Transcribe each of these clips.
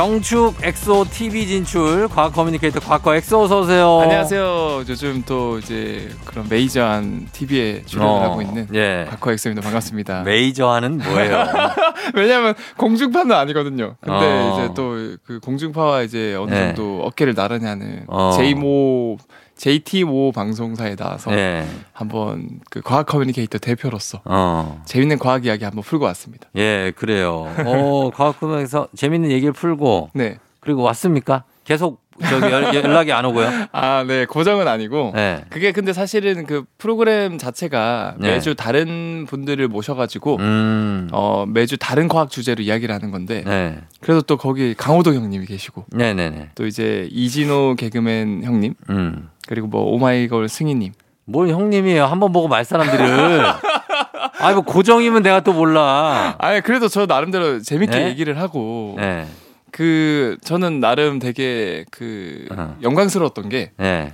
경축 엑소 TV 진출 과학 커뮤니케이터 과커 엑소 어서 오세요. 안녕하세요. 요즘 또 이제 그런 메이저한 TV에 출연을 어, 하고 있는 예. 과커 엑소입니다. 반갑습니다. 메이저하는 뭐예요? 왜냐하면 공중파는 아니거든요. 근데 어. 이제 또 그 공중파와 이제 어느 네. 정도 어깨를 나란히 하는 어. J모 JT5 방송사에 나와서 예. 한번 그 과학 커뮤니케이터 대표로서 어. 재밌는 과학 이야기 한번 풀고 왔습니다. 예, 그래요. 어, 과학 커뮤니케이터에서 재밌는 얘기를 풀고 네. 그리고 왔습니까? 계속 저기 연- 연락이 안 오고요. 아, 네. 고정은 아니고 네. 그게 근데 사실은 그 프로그램 자체가 네. 매주 다른 분들을 모셔가지고 음. 어, 매주 다른 과학 주제로 이야기를 하는 건데 네. 그래도 또 거기 강호동 형님이 계시고 네, 네, 네. 또 이제 이진호 개그맨 형님 음. 그리고 뭐 오마이걸 승희님 뭘 형님이에요. 한번 보고 말 사람들을. 아이 뭐 고정이면 내가 또 몰라. 아니 그래도 저 나름대로 재밌게 네? 얘기를 하고 네. 그 저는 나름 되게 그 어. 영광스러웠던 게 네.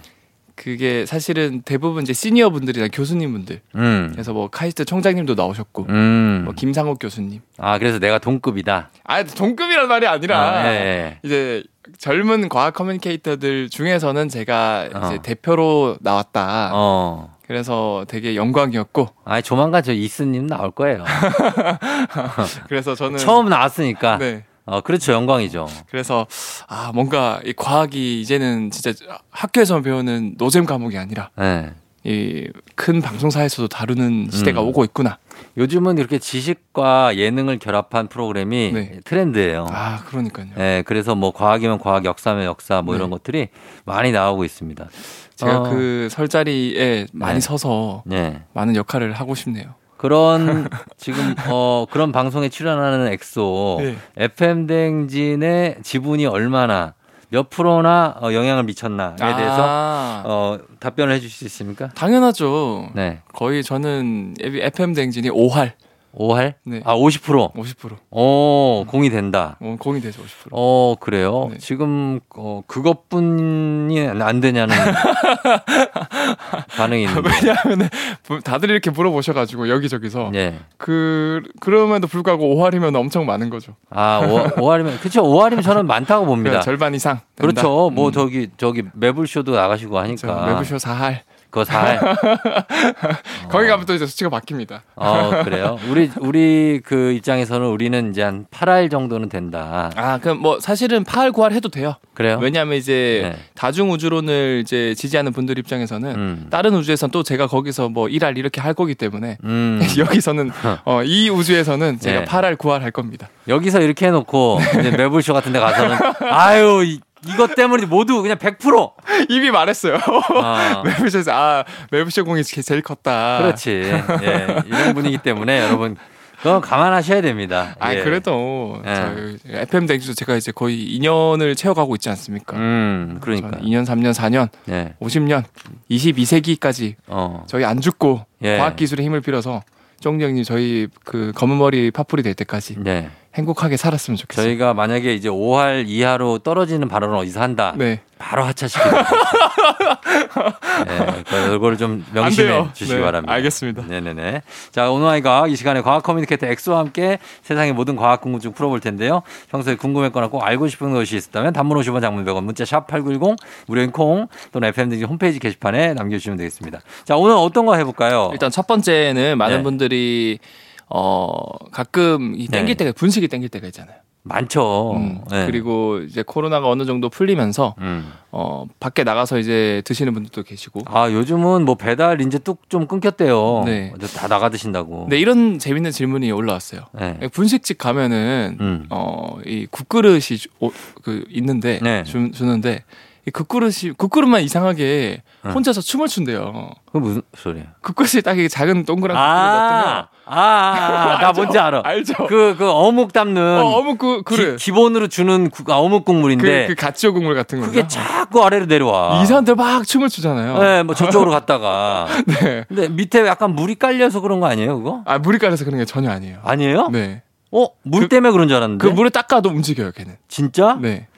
그게 사실은 대부분 이제 시니어 분들이나 교수님 분들 음. 그래서 뭐 카이스트 총장님도 나오셨고 음. 뭐 김상욱 교수님 아, 그래서 내가 동급이다. 아 동급이란 말이 아니라 아, 예, 예. 이제 젊은 과학 커뮤니케이터들 중에서는 제가 어. 이제 대표로 나왔다. 어. 그래서 되게 영광이었고 아, 조만간 저 이스님 나올 거예요. 그래서 저는 처음 나왔으니까. 네. 어, 그렇죠. 영광이죠. 그래서 아 뭔가 이 과학이 이제는 진짜 학교에서 배우는 노잼 과목이 아니라 네. 이큰 방송사에서도 다루는 시대가 음. 오고 있구나. 요즘은 이렇게 지식과 예능을 결합한 프로그램이 네. 트렌드예요. 아 그러니까요. 네, 그래서 뭐 과학이면 과학, 역사면 역사 뭐 네. 이런 것들이 많이 나오고 있습니다. 제가 어. 그 설자리에 많이 네. 서서 네. 많은 역할을 하고 싶네요. 그런 지금 어 그런 방송에 출연하는 엑소 네. FM 대행진의 지분이 얼마나 몇 프로나 어, 영향을 미쳤나에 대해서 아, 어 답변을 해 주실 수 있습니까? 당연하죠. 네. 거의 저는 FM 댕진이 5할 5할? 네. 아, 50%. 50%. 오, 공이 된다. 어, 공이 되죠 50%. 어, 그래요. 네. 지금 어 그것뿐이 안 되냐는 반응이 있는데. 왜냐하면 다들 이렇게 물어보셔가지고 여기저기서 네. 그 그럼에도 불구하고 5할이면 엄청 많은 거죠. 아, 5, 할이면 그렇죠. 5할이면 저는 많다고 봅니다. 그러니까 절반 이상. 된다. 그렇죠. 뭐 음, 저기 저기 매불쇼도 나가시고 저 하니까. 매부쇼 4할. 그거 4할. 거기 가면 또 이제 수치가 바뀝니다. 어, 그래요. 우리 우리 그 입장에서는 우리는 이제 한 8할 정도는 된다. 아, 그럼 뭐 사실은 8할 9할 해도 돼요. 그래요? 왜냐하면 이제 네. 다중 우주론을 이제 지지하는 분들 입장에서는 음. 다른 우주에선 또 제가 거기서 뭐 1할 이렇게 할 거기 때문에 음. 여기서는 어, 이 우주에서는 제가 네. 8할 9할 할 겁니다. 여기서 이렇게 해놓고 이제 매불쇼 같은 데 가서는 아유 이, 이것 때문에 모두 그냥 100%. 이미 말했어요. 아, 매부쇼에서 아 매부쇼 공이 제일 컸다. 그렇지. 예, 이런 분이기 때문에 여러분 그건 감안하셔야 됩니다. 아 예. 그래도 예. FM 댕주도 제가 이제 거의 2년을 채워가고 있지 않습니까? 음, 그러니까. 저는 2년, 3년, 4년, 예. 50년, 22세기까지 어. 저희 안 죽고 예. 과학 기술의 힘을 빌어서 쫑정님 저희 그 검은 머리 파풀이 될 때까지 네. 행복하게 살았으면 좋겠어요. 저희가 만약에 이제 5할 이하로 떨어지는 발언을 어디서 한다. 네. 바로 하차시키도록. 네, 그거를 좀안 명심해. 주시기 네, 바랍니다. 알겠습니다. 네네네. 자, 오늘 아이가 이 시간에 과학 커뮤니케이터 엑소와 함께 세상의 모든 과학 궁금증 풀어볼 텐데요. 평소에 궁금했거나 꼭 알고 싶은 것이 있었다면 단문 50원 장문 100원 문자 샵 8910 무료인 콩 또는 FM 등 홈페이지 게시판에 남겨주시면 되겠습니다. 자, 오늘 어떤 거 해볼까요? 일단 첫 번째는 많은 네. 분들이 어 가끔 이 땡길 네. 때가 분식이 땡길 때가 있잖아요. 많죠. 음, 네. 그리고 이제 코로나가 어느 정도 풀리면서 음. 어 밖에 나가서 이제 드시는 분들도 계시고 아, 요즘은 뭐 배달 이제 뚝 좀 끊겼대요. 네. 다 나가 드신다고. 네 이런 재밌는 질문이 올라왔어요. 네. 분식집 가면은 음. 어이 국그릇이 주- 오- 그 있는데 네. 주, 주는데 이 국그릇이 국그릇만 이상하게 네. 혼자서 춤을 춘대요. 그 무슨 소리예요? 국그릇이 딱 이게 작은 동그란 아, 같은 아, 아, 나? 뭔지 알아. 거 알죠? 그, 그 어묵 담는 어, 어묵 그 그릇 기, 본으로 주는 국- 아, 어묵 그, 국물인데 그 가치오 국물 같은 거. 그게 자꾸 아래로 내려와. 이 사람들 막 춤을 추잖아요. 네, 뭐 저쪽으로 갔다가. 네. 근데 밑에 약간 물이 깔려서 그런 거 아니에요, 그거? 아 물이 깔려서 그런 게 전혀 아니에요. 아니에요? 네. 어? 물 그- 때문에 그런 줄 알았는데. 그 물을 닦아도 움직여요, 걔는. 진짜? 네.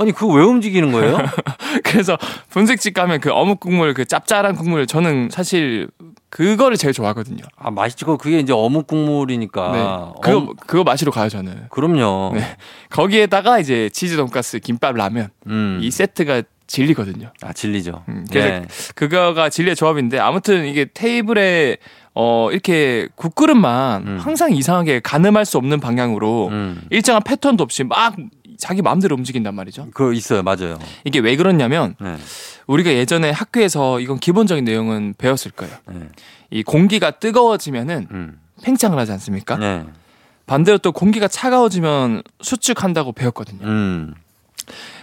아니 그거 왜 움직이는 거예요? 그래서 분식집 가면 그 어묵 국물, 그 짭짤한 국물 저는 사실 그거를 제일 좋아하거든요. 아. 그거 그게 이제 어묵 국물이니까. 네. 그거 엄- 그거 마시러 가요, 저는. 그럼요. 네. 거기에다가 이제 치즈 돈가스, 김밥, 라면 음. 이 세트가 진리거든요. 아 진리죠. 음, 그래서 네. 그거가 진리의 조합인데 아무튼 이게 테이블에 어 이렇게 국그릇만 음. 항상 이상하게 가늠할 수 없는 방향으로 음. 일정한 패턴도 없이 막 자기 마음대로 움직인단 말이죠. 그거 있어요. 맞아요. 이게 왜 그렇냐면 네. 우리가 예전에 학교에서 이건 기본적인 내용은 배웠을 거예요. 네. 이 공기가 뜨거워지면은 음. 팽창을 하지 않습니까? 네. 반대로 또 공기가 차가워지면 수축한다고 배웠거든요. 음.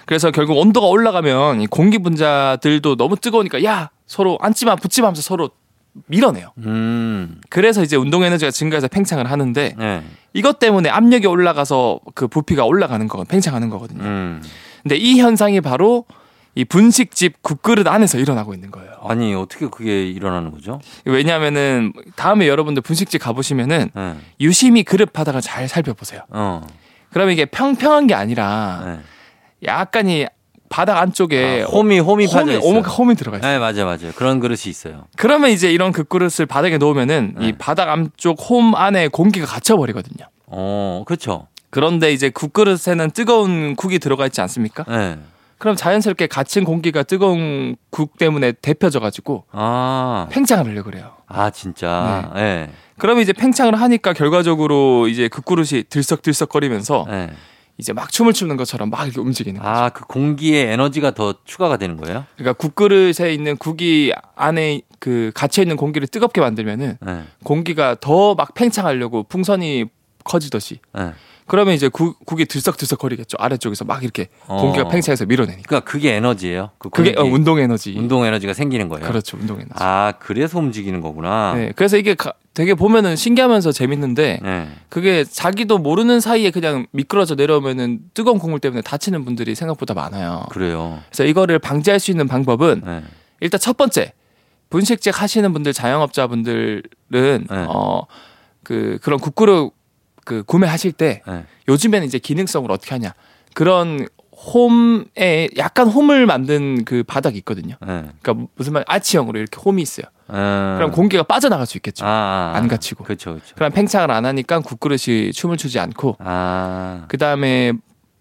그래서 결국 온도가 올라가면 이 공기 분자들도 너무 뜨거우니까 야 서로 앉지 마 붙지 마 하면서 서로 밀어내요. 음. 그래서 이제 운동 에너지가 증가해서 팽창을 하는데 네. 이것 때문에 압력이 올라가서 그 부피가 올라가는 거, 팽창하는 거거든요. 음. 근데 이 현상이 바로 이 분식집 국그릇 안에서 일어나고 있는 거예요. 아니 어떻게 그게 일어나는 거죠? 왜냐하면은 다음에 여러분들 분식집 가보시면은 네. 유심히 그릇 바닥을 잘 살펴보세요. 어. 그러면 이게 평평한 게 아니라 네. 약간 이 바닥 안쪽에 아, 홈이 홈이 파져 홈이, 있어요. 오목 홈이 들어가 있어요. 네 맞아요 맞아요. 그런 그릇이 있어요. 그러면 이제 이런 국그릇을 바닥에 놓으면은 네. 이 바닥 안쪽 홈 안에 공기가 갇혀 버리거든요. 어 그렇죠. 그런데 이제 국그릇에는 뜨거운 국이 들어가 있지 않습니까? 네. 그럼 자연스럽게 갇힌 공기가 뜨거운 국 때문에 데펴져 가지고 아. 팽창을 하려고 그래요. 아 진짜. 네. 그러면 이제 팽창을 하니까 결과적으로 이제 국그릇이 들썩들썩거리면서 네. 이제 막 춤을 추는 것처럼 막 이렇게 움직이는 거죠. 아 그 공기에 에너지가 더 추가가 되는 거예요? 그러니까 국그릇에 있는 국이 안에 그 갇혀 있는 공기를 뜨겁게 만들면은 네. 공기가 더 막 팽창하려고 풍선이 커지듯이 네. 그러면 이제 국, 국이 들썩들썩 거리겠죠. 아래쪽에서 막 이렇게 어. 공기가 팽창해서 밀어내니까. 그러니까 그게 에너지예요. 그 그게 어, 운동 에너지. 운동 에너지가 생기는 거예요. 그렇죠. 운동 에너지. 아 그래서 움직이는 거구나. 네. 그래서 이게 가- 되게 보면은 신기하면서 재밌는데 네. 그게 자기도 모르는 사이에 그냥 미끄러져 내려오면은 뜨거운 국물 때문에 다치는 분들이 생각보다 많아요. 그래요. 그래서 이거를 방지할 수 있는 방법은 네. 일단 첫 번째 분식집 하시는 분들 자영업자분들은 네. 어그 그런 국그릇 그 구매하실 때 네. 요즘에는 이제 기능성으로 어떻게 하냐 그런 홈에 약간 홈을 만든 그 바닥이 있거든요. 네. 그러니까 무슨 말 아치형으로 이렇게 홈이 있어요. 음. 그럼 공기가 빠져나갈 수 있겠죠. 아, 아, 아. 안 갇히고. 그렇죠, 그렇죠. 그럼 팽창을 안 하니까 국그릇이 춤을 추지 않고 아, 그 다음에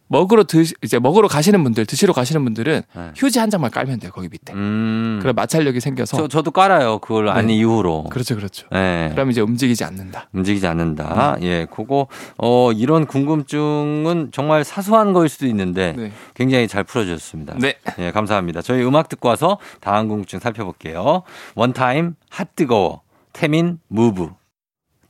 먹으러 드 이제 먹으러 가시는 분들 드시러 가시는 분들은 네. 휴지 한 장만 깔면 돼요 거기 밑에. 음. 그럼 마찰력이 생겨서 저 저도 깔아요. 그걸 안 네. 이후로. 그렇죠 그렇죠. 네. 그럼 이제 움직이지 않는다. 움직이지 않는다. 예, 그거 어 이런 궁금증은 정말 사소한 거일 수도 있는데 네. 굉장히 잘 풀어주셨습니다. 네. 예, 감사합니다. 저희 음악 듣고 와서 다음 궁금증 살펴볼게요. 원타임 핫 뜨거워 태민 무브.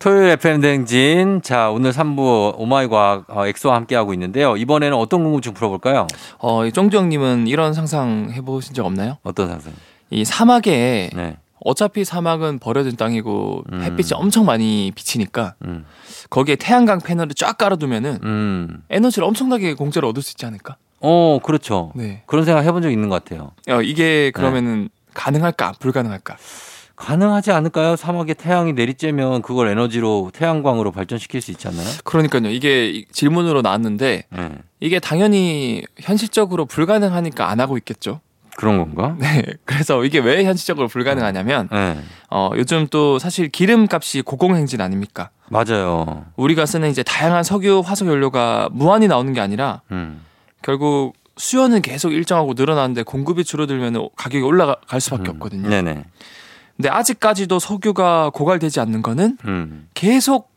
토요일 FM 대행진. 자, 오늘 3부 오마이 과학 어, 엑소와 함께하고 있는데요. 이번에는 어떤 궁금증 풀어볼까요? 어, 이 쫑디님은 이런 상상 해보신 적 없나요? 어떤 상상? 이 사막에 네. 어차피 사막은 버려진 땅이고 음. 햇빛이 엄청 많이 비치니까 음. 거기에 태양광 패널을 쫙 깔아두면은 음. 에너지를 엄청나게 공짜로 얻을 수 있지 않을까? 어, 그렇죠. 네. 그런 생각 해본 적 있는 것 같아요. 어, 이게 네. 그러면은 가능할까? 불가능할까? 가능하지 않을까요? 사막에 태양이 내리쬐면 그걸 에너지로 태양광으로 발전시킬 수 있지 않나요? 그러니까요. 이게 이- 질문으로 나왔는데 네. 이게 당연히 현실적으로 불가능하니까 안 하고 있겠죠. 그런 건가? 네. 그래서 이게 왜 현실적으로 불가능하냐면 네. 어, 요즘 또 사실 기름값이 고공행진 아닙니까? 맞아요. 우리가 쓰는 이제 다양한 석유, 화석 연료가 무한히 나오는 게 아니라 음. 결국 수요는 계속 일정하고 늘어나는데 공급이 줄어들면 가격이 올라갈 수밖에 음. 없거든요. 네네. 근데 아직까지도 석유가 고갈되지 않는 거는 음. 계속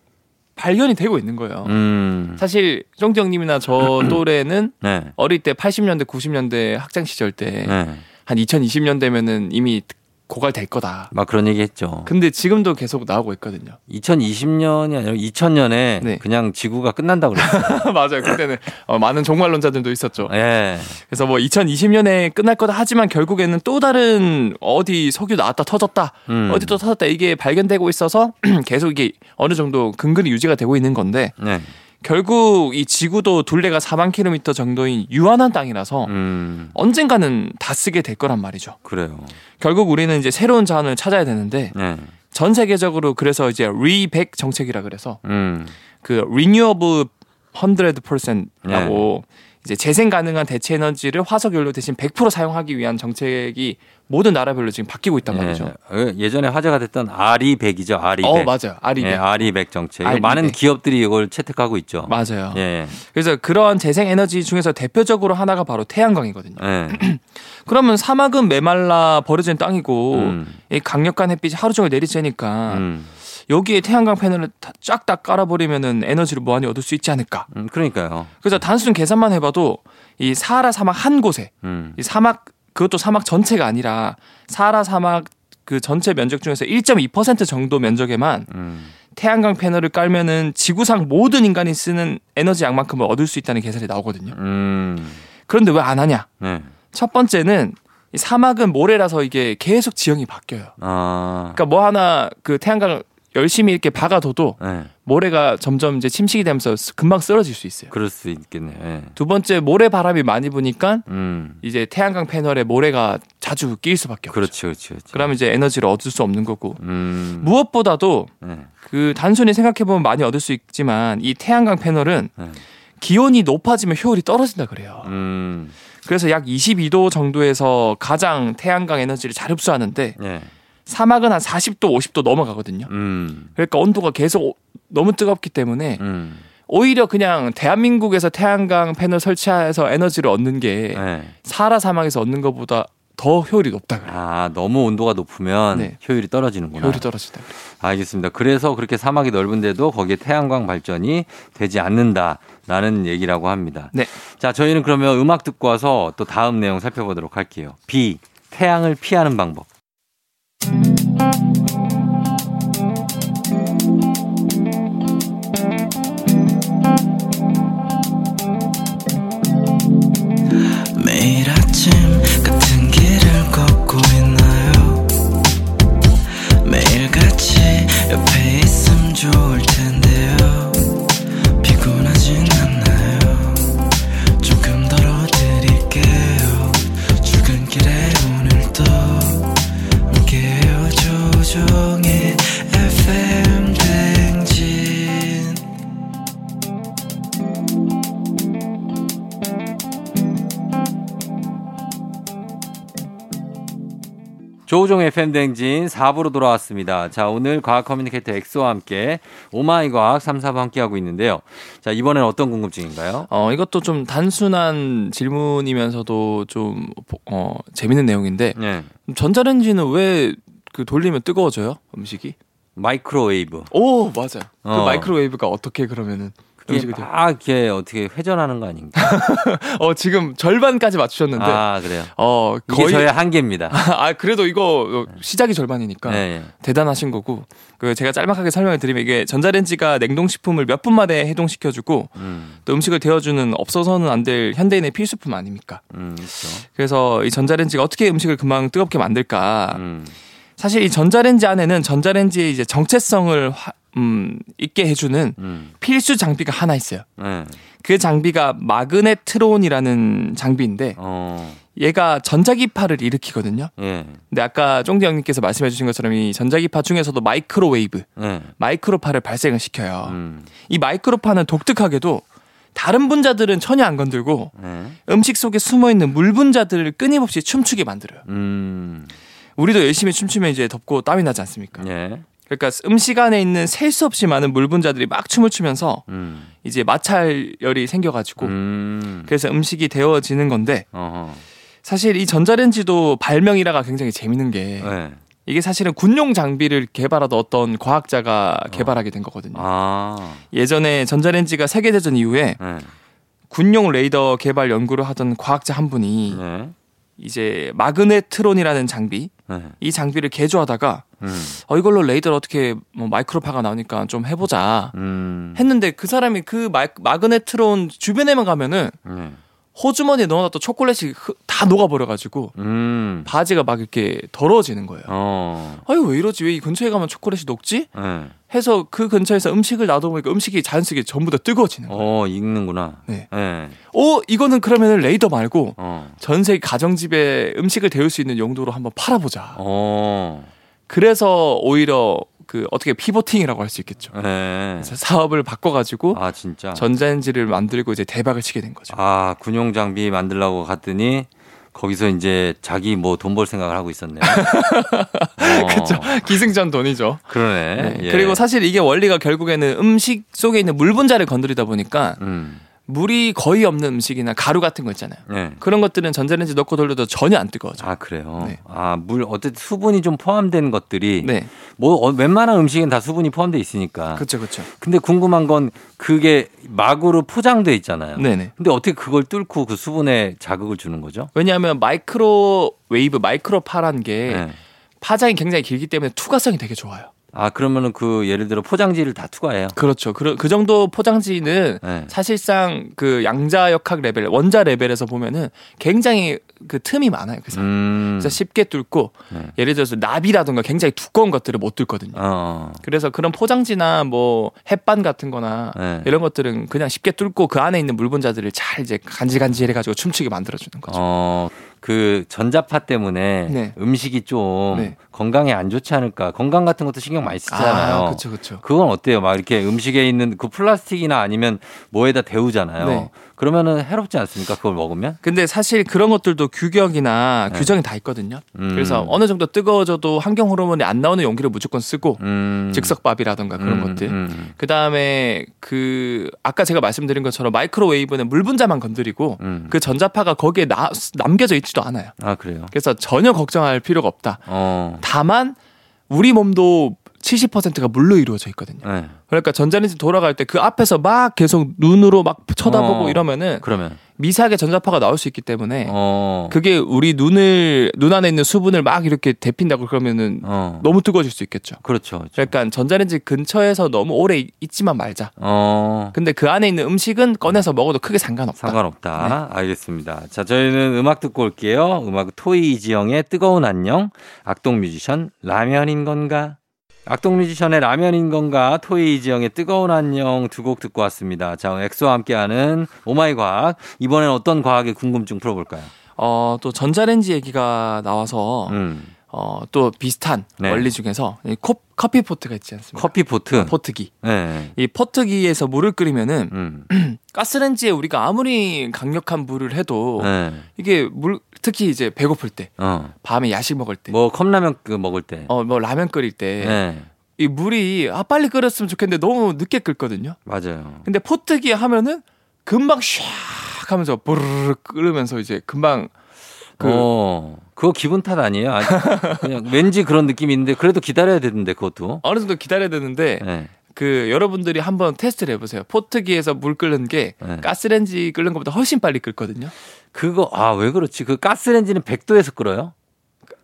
발견이 되고 있는 거예요. 음. 사실 쫑정님이나 저 또래는 네. 어릴 때 80년대, 90년대 학창 시절 때한 네. 2020년 되면은 이미 고갈될 거다. 막 그런 얘기 했죠. 근데 지금도 계속 나오고 있거든요. 2020년이 아니라 2000년에 네. 그냥 지구가 끝난다 그랬어요. 맞아요. 그때는 어, 많은 종말론자들도 있었죠. 예. 그래서 뭐 2020년에 끝날 거다 하지만 결국에는 또 다른 어디 석유 나왔다 터졌다. 음. 어디 또 터졌다. 이게 발견되고 있어서 계속 이게 어느 정도 근근히 유지가 되고 있는 건데 네. 결국 이 지구도 둘레가 4만 킬로미터 정도인 유한한 땅이라서 음. 언젠가는 다 쓰게 될 거란 말이죠. 그래요. 결국 우리는 이제 새로운 자원을 찾아야 되는데 네. 전 세계적으로 그래서 이제 리백 정책이라 그래서 음. 그 renewable 100%라고 이제 재생 가능한 대체 에너지를 화석 연료 대신 100% 사용하기 위한 정책이 모든 나라별로 지금 바뀌고 있단 말이죠. 예, 예전에 화제가 됐던 RE100이죠. RE100. 어 맞아요. 아리 예, RE100 정책. 이거 RE100. 많은 기업들이 이걸 채택하고 있죠. 맞아요. 예. 그래서 그런 재생 에너지 중에서 대표적으로 하나가 바로 태양광이거든요. 예. 그러면 사막은 메말라 버려진 땅이고 음. 이 강력한 햇빛이 하루 종일 내리쬐니까 음. 여기에 태양광 패널을 쫙 다 깔아버리면은 에너지를 무한히 얻을 수 있지 않을까. 음, 그러니까요. 그래서 단순 계산만 해봐도 이 사하라 사막 한 곳에 음. 이 사막 그것도 사막 전체가 아니라 사하라 사막 그 전체 면적 중에서 1.2% 정도 면적에만 음. 태양광 패널을 깔면은 지구상 모든 인간이 쓰는 에너지 양만큼을 얻을 수 있다는 계산이 나오거든요. 음. 그런데 왜 안 하냐? 네. 첫 번째는 이 사막은 모래라서 이게 계속 지형이 바뀌어요. 아. 그러니까 뭐 하나 그 태양광 열심히 이렇게 박아둬도 네. 모래가 점점 이제 침식이 되면서 쓰- 금방 쓰러질 수 있어요. 그럴 수 있겠네요. 예. 두 번째 모래 바람이 많이 부니까 음. 이제 태양광 패널에 모래가 자주 끼일 수밖에 없죠. 그렇지, 그렇지, 그렇지. 그러면 이제 에너지를 얻을 수 없는 거고 음. 무엇보다도 네. 그 단순히 생각해 보면 많이 얻을 수 있지만 이 태양광 패널은 네. 기온이 높아지면 효율이 떨어진다 그래요. 음. 그래서 약 22도 정도에서 가장 태양광 에너지를 잘 흡수하는데 예. 사막은 한 40도, 50도 넘어가거든요. 음. 그러니까 온도가 계속 오- 너무 뜨겁기 때문에 음. 오히려 그냥 대한민국에서 태양광 패널 설치해서 에너지를 얻는 게 네. 사하라 사막에서 얻는 것보다 더 효율이 높다 그래요. 아, 너무 온도가 높으면 네. 효율이 떨어지는구나. 효율이 떨어진다 그래요. 알겠습니다. 그래서 그렇게 사막이 넓은데도 거기에 태양광 발전이 되지 않는다라는 얘기라고 합니다. 네. 자, 저희는 그러면 음악 듣고 와서 또 다음 내용 살펴보도록 할게요. 비, 태양을 피하는 방법. 매일 아침 조우종의 FM댕진 4부로 돌아왔습니다. 자, 오늘 과학 커뮤니케이터 엑소와 함께 오마이 과학 3, 4부 함께하고 있는데요. 자, 이번엔 어떤 궁금증인가요? 어, 이것도 좀 단순한 질문이면서도 좀, 어, 재밌는 내용인데, 네. 전자레인지는 왜 그 돌리면 뜨거워져요? 음식이? 마이크로웨이브. 오, 맞아요. 그 어. 마이크로웨이브가 어떻게 그러면은 돼? 막 이렇게 어떻게 회전하는 거 아닌가? 어, 지금 절반까지 맞추셨는데, 아, 그래요. 어, 거의. 저의 한계입니다. 아, 그래도 이거 시작이 절반이니까. 네. 대단하신 거고 그 제가 짤막하게 설명을 드리면 이게 전자레인지가 냉동식품을 몇 분 만에 해동시켜주고 음, 또 음식을 데워주는 없어서는 안 될 현대인의 필수품 아닙니까? 음, 그렇죠. 그래서 이 전자레인지가 어떻게 음식을 금방 뜨겁게 만들까? 음, 사실 이 전자레인지 안에는 전자레인지의 이제 정체성을 화- 음, 있게 해주는 음, 필수 장비가 하나 있어요. 네. 그 장비가 마그네트론이라는 장비인데 어, 얘가 전자기파를 일으키거든요. 예, 근데 아까 쫑디 형님께서 말씀해 주신 것처럼 이 전자기파 중에서도 마이크로웨이브, 네. 마이크로파를 발생을 시켜요. 음, 이 마이크로파는 독특하게도 다른 분자들은 전혀 안 건들고 네. 음식 속에 숨어 있는 물 분자들을 끊임없이 춤추게 만들어요. 음, 우리도 열심히 춤추면 이제 덥고 땀이 나지 않습니까? 예, 그러니까 음식 안에 있는 셀 수 없이 많은 물 분자들이 막 춤을 추면서 음, 이제 마찰열이 생겨가지고 음, 그래서 음식이 데워지는 건데 어허, 사실 이 전자레인지도 발명이라가 굉장히 재밌는 게 네. 이게 사실은 군용 장비를 개발하던 어떤 과학자가 개발하게 된 거거든요. 아, 예전에 전자레인지가 세계대전 이후에 네, 군용 레이더 개발 연구를 하던 과학자 한 분이 네, 이제 마그네트론이라는 장비 네, 이 장비를 개조하다가 음, 어 이걸로 레이더를 어떻게 뭐 마이크로파가 나오니까 좀 해보자 음, 했는데 그 사람이 그 마이, 마그네트론 주변에만 가면은 네, 호주머니에 넣어놨던 초콜릿이 흐- 다 녹아버려가지고 음, 바지가 막 이렇게 더러워지는 거예요. 어, 아유 왜 이러지 왜 이 근처에 가면 초콜릿이 녹지? 네, 해서 그 근처에서 음식을 놔둬보니까 음식이 자연스럽게 전부 다 뜨거워지는 거예요. 어, 익는구나. 네. 네, 오 이거는 그러면 레이더 말고 어, 전 세계 가정집에 음식을 데울 수 있는 용도로 한번 팔아보자. 어, 그래서 오히려 그 어떻게 피보팅이라고 할 수 있겠죠. 네. 사업을 바꿔가지고 아 진짜. 전자레인지를 만들고 이제 대박을 치게 된 거죠. 아 군용 장비 만들려고 갔더니 거기서 이제 자기 뭐 돈 벌 생각을 하고 있었네요. 어, 그렇죠. 기승전 돈이죠. 그러네. 네. 예. 그리고 사실 이게 원리가 결국에는 음식 속에 있는 물 분자를 건드리다 보니까 음. 물이 거의 없는 음식이나 가루 같은 거 있잖아요. 네. 그런 것들은 전자레인지 넣고 돌려도 전혀 안 뜨거워져. 아 그래요. 네. 아물 어쨌든 수분이 좀 포함된 것들이 네, 뭐 어, 웬만한 음식엔 다 수분이 포함돼 있으니까. 그렇죠, 그렇죠. 근데 궁금한 건 그게 막으로 포장돼 있잖아요. 네네. 근데 어떻게 그걸 뚫고 그 수분에 자극을 주는 거죠? 왜냐하면 마이크로 웨이브, 마이크로파란 게 네. 파장이 굉장히 길기 때문에 투과성이 되게 좋아요. 아 그러면은 그 예를 들어 포장지를 다 투과해요. 그렇죠. 그, 그 정도 포장지는 네. 사실상 그 양자 역학 레벨, 원자 레벨에서 보면은 굉장히 그 틈이 많아요. 그래서, 음. 그래서 쉽게 뚫고 네. 예를 들어서 납이라든가 굉장히 두꺼운 것들을 못 뚫거든요. 어. 그래서 그런 포장지나 뭐 햇반 같은 거나 네. 이런 것들은 그냥 쉽게 뚫고 그 안에 있는 물 분자들을 잘 이제 간질간질 해가지고 춤추게 만들어주는 거죠. 어. 그 전자파 때문에 네. 음식이 좀 네. 건강에 안 좋지 않을까? 건강 같은 것도 신경 많이 쓰잖아요. 그렇죠, 그렇죠. 그건 어때요? 막 이렇게 음식에 있는 그 플라스틱이나 아니면 뭐에다 데우잖아요. 네. 그러면은 해롭지 않습니까? 그걸 먹으면? 근데 사실 그런 것들도 규격이나 네. 규정이 다 있거든요. 음. 그래서 어느 정도 뜨거워져도 환경 호르몬이 안 나오는 용기를 무조건 쓰고 음. 즉석밥이라든가 그런 음, 것들. 음, 그 다음에 그 아까 제가 말씀드린 것처럼 마이크로웨이브는 물 분자만 건드리고 음. 그 전자파가 거기에 나, 남겨져 있지도 않아요. 아 그래요. 그래서 전혀 걱정할 필요가 없다. 어. 다만 우리 몸도 70%가 물로 이루어져 있거든요. 네. 그러니까 전자레인지 돌아갈 때 그 앞에서 막 계속 눈으로 막 쳐다보고 어. 이러면은 그러면 미세하게 전자파가 나올 수 있기 때문에 어. 그게 우리 눈을 눈 안에 있는 수분을 막 이렇게 데핀다고 그러면은 어. 너무 뜨거워질 수 있겠죠. 그렇죠. 그렇죠. 그러니까 전자레인지 근처에서 너무 오래 있- 있지만 말자. 어. 근데 그 안에 있는 음식은 꺼내서 먹어도 크게 상관없다. 상관없다. 알겠습니다. 자, 저희는 음악 듣고 올게요. 음악 토이 이지영의 뜨거운 안녕, 악동 뮤지션 라면인 건가? 악동 뮤지션의 라면인 건가, 토이 이지형의 뜨거운 안녕 두 곡 듣고 왔습니다. 자, 엑소와 함께하는 오마이 과학. 이번엔 어떤 과학의 궁금증 풀어볼까요? 어, 또 전자레인지 얘기가 나와서 음, 어, 또 비슷한 네. 원리 중에서 이 코, 커피 포트가 있지 않습니까? 커피 포트. 포트기. 네. 이 포트기에서 물을 끓이면은 음, 가스레인지에 우리가 아무리 강력한 불을 해도 네. 이게 물 특히 이제 배고플 때 어. 밤에 야식 먹을 때 뭐 컵라면 그 먹을 때. 어 뭐 라면 끓일 때이 네. 물이 아 빨리 끓였으면 좋겠는데 너무 늦게 끓거든요. 맞아요. 근데 포트기 하면은 금방 샥 하면서 부르르 끓으면서 이제 금방 그 어, 그거 기분 탓 아니에요? 아니, 그냥 왠지 그런 느낌이 있는데 그래도 기다려야 되는데 그것도. 어느 정도 기다려야 되는데 네. 그 여러분들이 한번 테스트를 해보세요. 포트기에서 물 끓는 게 네. 가스레인지 끓는 것보다 훨씬 빨리 끓거든요. 그거 아 왜 그렇지? 그 가스레인지는 100도에서 끓어요?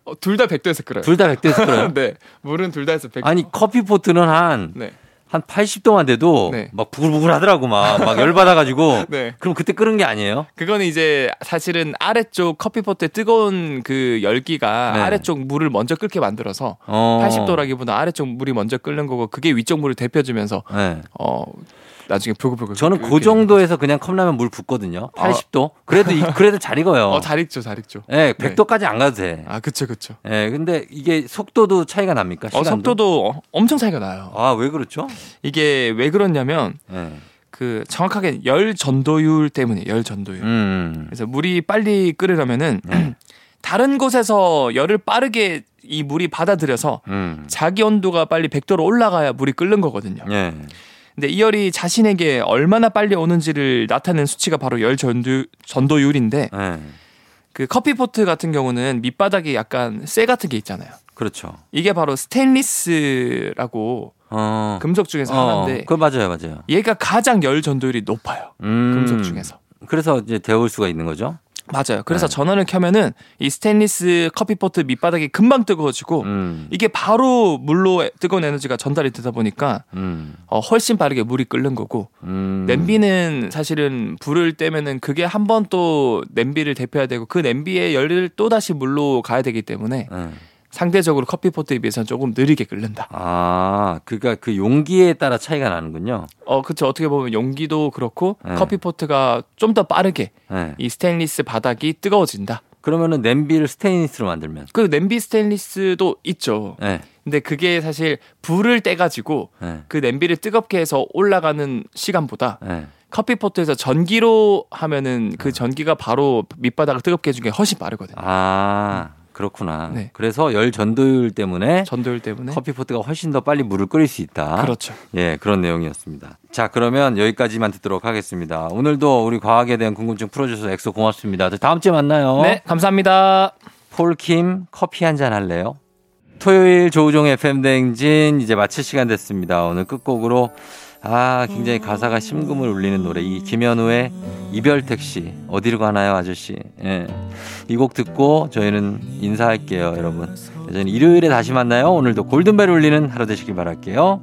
어, 둘다 100도에서 끓어요. 둘 다 100도에서 끓어요? 네. 물은 둘다 해서 100도. 아니 커피 포트는 한한 네. 80도만 돼도 네. 막 부글부글 하더라고 막 막 열받아가지고 네. 그럼 그때 끓은 게 아니에요? 그거는 이제 사실은 아래쪽 커피 포트의 뜨거운 그 열기가 네. 아래쪽 물을 먼저 끓게 만들어서 어. 80도라기보다 아래쪽 물이 먼저 끓는 거고 그게 위쪽 물을 데펴주면서 네. 어 나중에 불글불글 저는 그 정도에서 그냥 컵라면 물 붓거든요. 80도. 그래도 이- 그래도 잘 익어요. 어, 잘 익죠, 잘 익죠. 예, 100도까지 안 가도 돼. 아, 그쵸, 그쵸. 예, 근데 이게 속도도 차이가 납니까? 어, 시간도? 속도도 어- 엄청 차이가 나요. 아, 왜 그렇죠? 이게 왜 그러냐면 예. 그 정확하게 열 전도율 때문에 열 전도율. 음. 그래서 물이 빨리 끓으려면은 네. 다른 곳에서 열을 빠르게 이 물이 받아들여서 음. 자기 온도가 빨리 100도로 올라가야 물이 끓는 거거든요. 예. 근데 이 열이 자신에게 얼마나 빨리 오는지를 나타내는 수치가 바로 열 전도, 전도율인데 예. 그 커피포트 같은 경우는 밑바닥에 약간 쇠 같은 게 있잖아요. 그렇죠. 이게 바로 스테인리스라고 어. 금속 중에서 어, 하나인데 그거 맞아요, 맞아요. 얘가 가장 열 전도율이 높아요. 음. 금속 중에서. 그래서 이제 데울 수가 있는 거죠. 맞아요. 그래서 네. 전원을 켜면은 이 스테인리스 커피포트 밑바닥이 금방 뜨거워지고 음. 이게 바로 물로 뜨거운 에너지가 전달이 되다 보니까 음. 어, 훨씬 빠르게 물이 끓는 거고 음. 냄비는 사실은 불을 떼면은 그게 한 번 또 냄비를 데펴야 되고 그 냄비의 열을 또 다시 물로 가야 되기 때문에 예. 상대적으로 커피포트에 비해서는 조금 느리게 끓는다. 아, 그러니까 그 용기에 따라 차이가 나는군요. 어, 그쵸. 어떻게 보면 용기도 그렇고 네. 커피포트가 좀 더 빠르게 예. 이 스테인리스 바닥이 뜨거워진다. 그러면은 냄비를 스테인리스로 만들면. 그 냄비 스테인리스도 있죠. 예. 근데 그게 사실 불을 떼가지고 예. 그 냄비를 뜨겁게 해서 올라가는 시간보다 예. 커피포트에서 전기로 하면은 그 전기가 바로 밑바닥을 뜨겁게 해주는 게 훨씬 빠르거든요. 아, 그렇구나. 네. 그래서 열 전도율 때문에 전도율 때문에. 커피 포트가 훨씬 더 빨리 물을 끓일 수 있다. 그렇죠. 예, 그런 내용이었습니다. 자, 그러면 여기까지만 듣도록 하겠습니다. 오늘도 우리 과학에 대한 궁금증 풀어주셔서 엑소 고맙습니다. 저 다음 주에 만나요. 네, 감사합니다. 폴킴 커피 한 잔 할래요? 토요일 조우종 FM 대행진 이제 마칠 시간 됐습니다. 오늘 끝곡으로 아 굉장히 가사가 심금을 울리는 노래. 이 김현우의 이별 택시 어디로 가나요 아저씨? 예. 이 곡 듣고 저희는 인사할게요 여러분. 저희는 일요일에 다시 만나요. 오늘도 골든벨 울리는 하루 되시길 바랄게요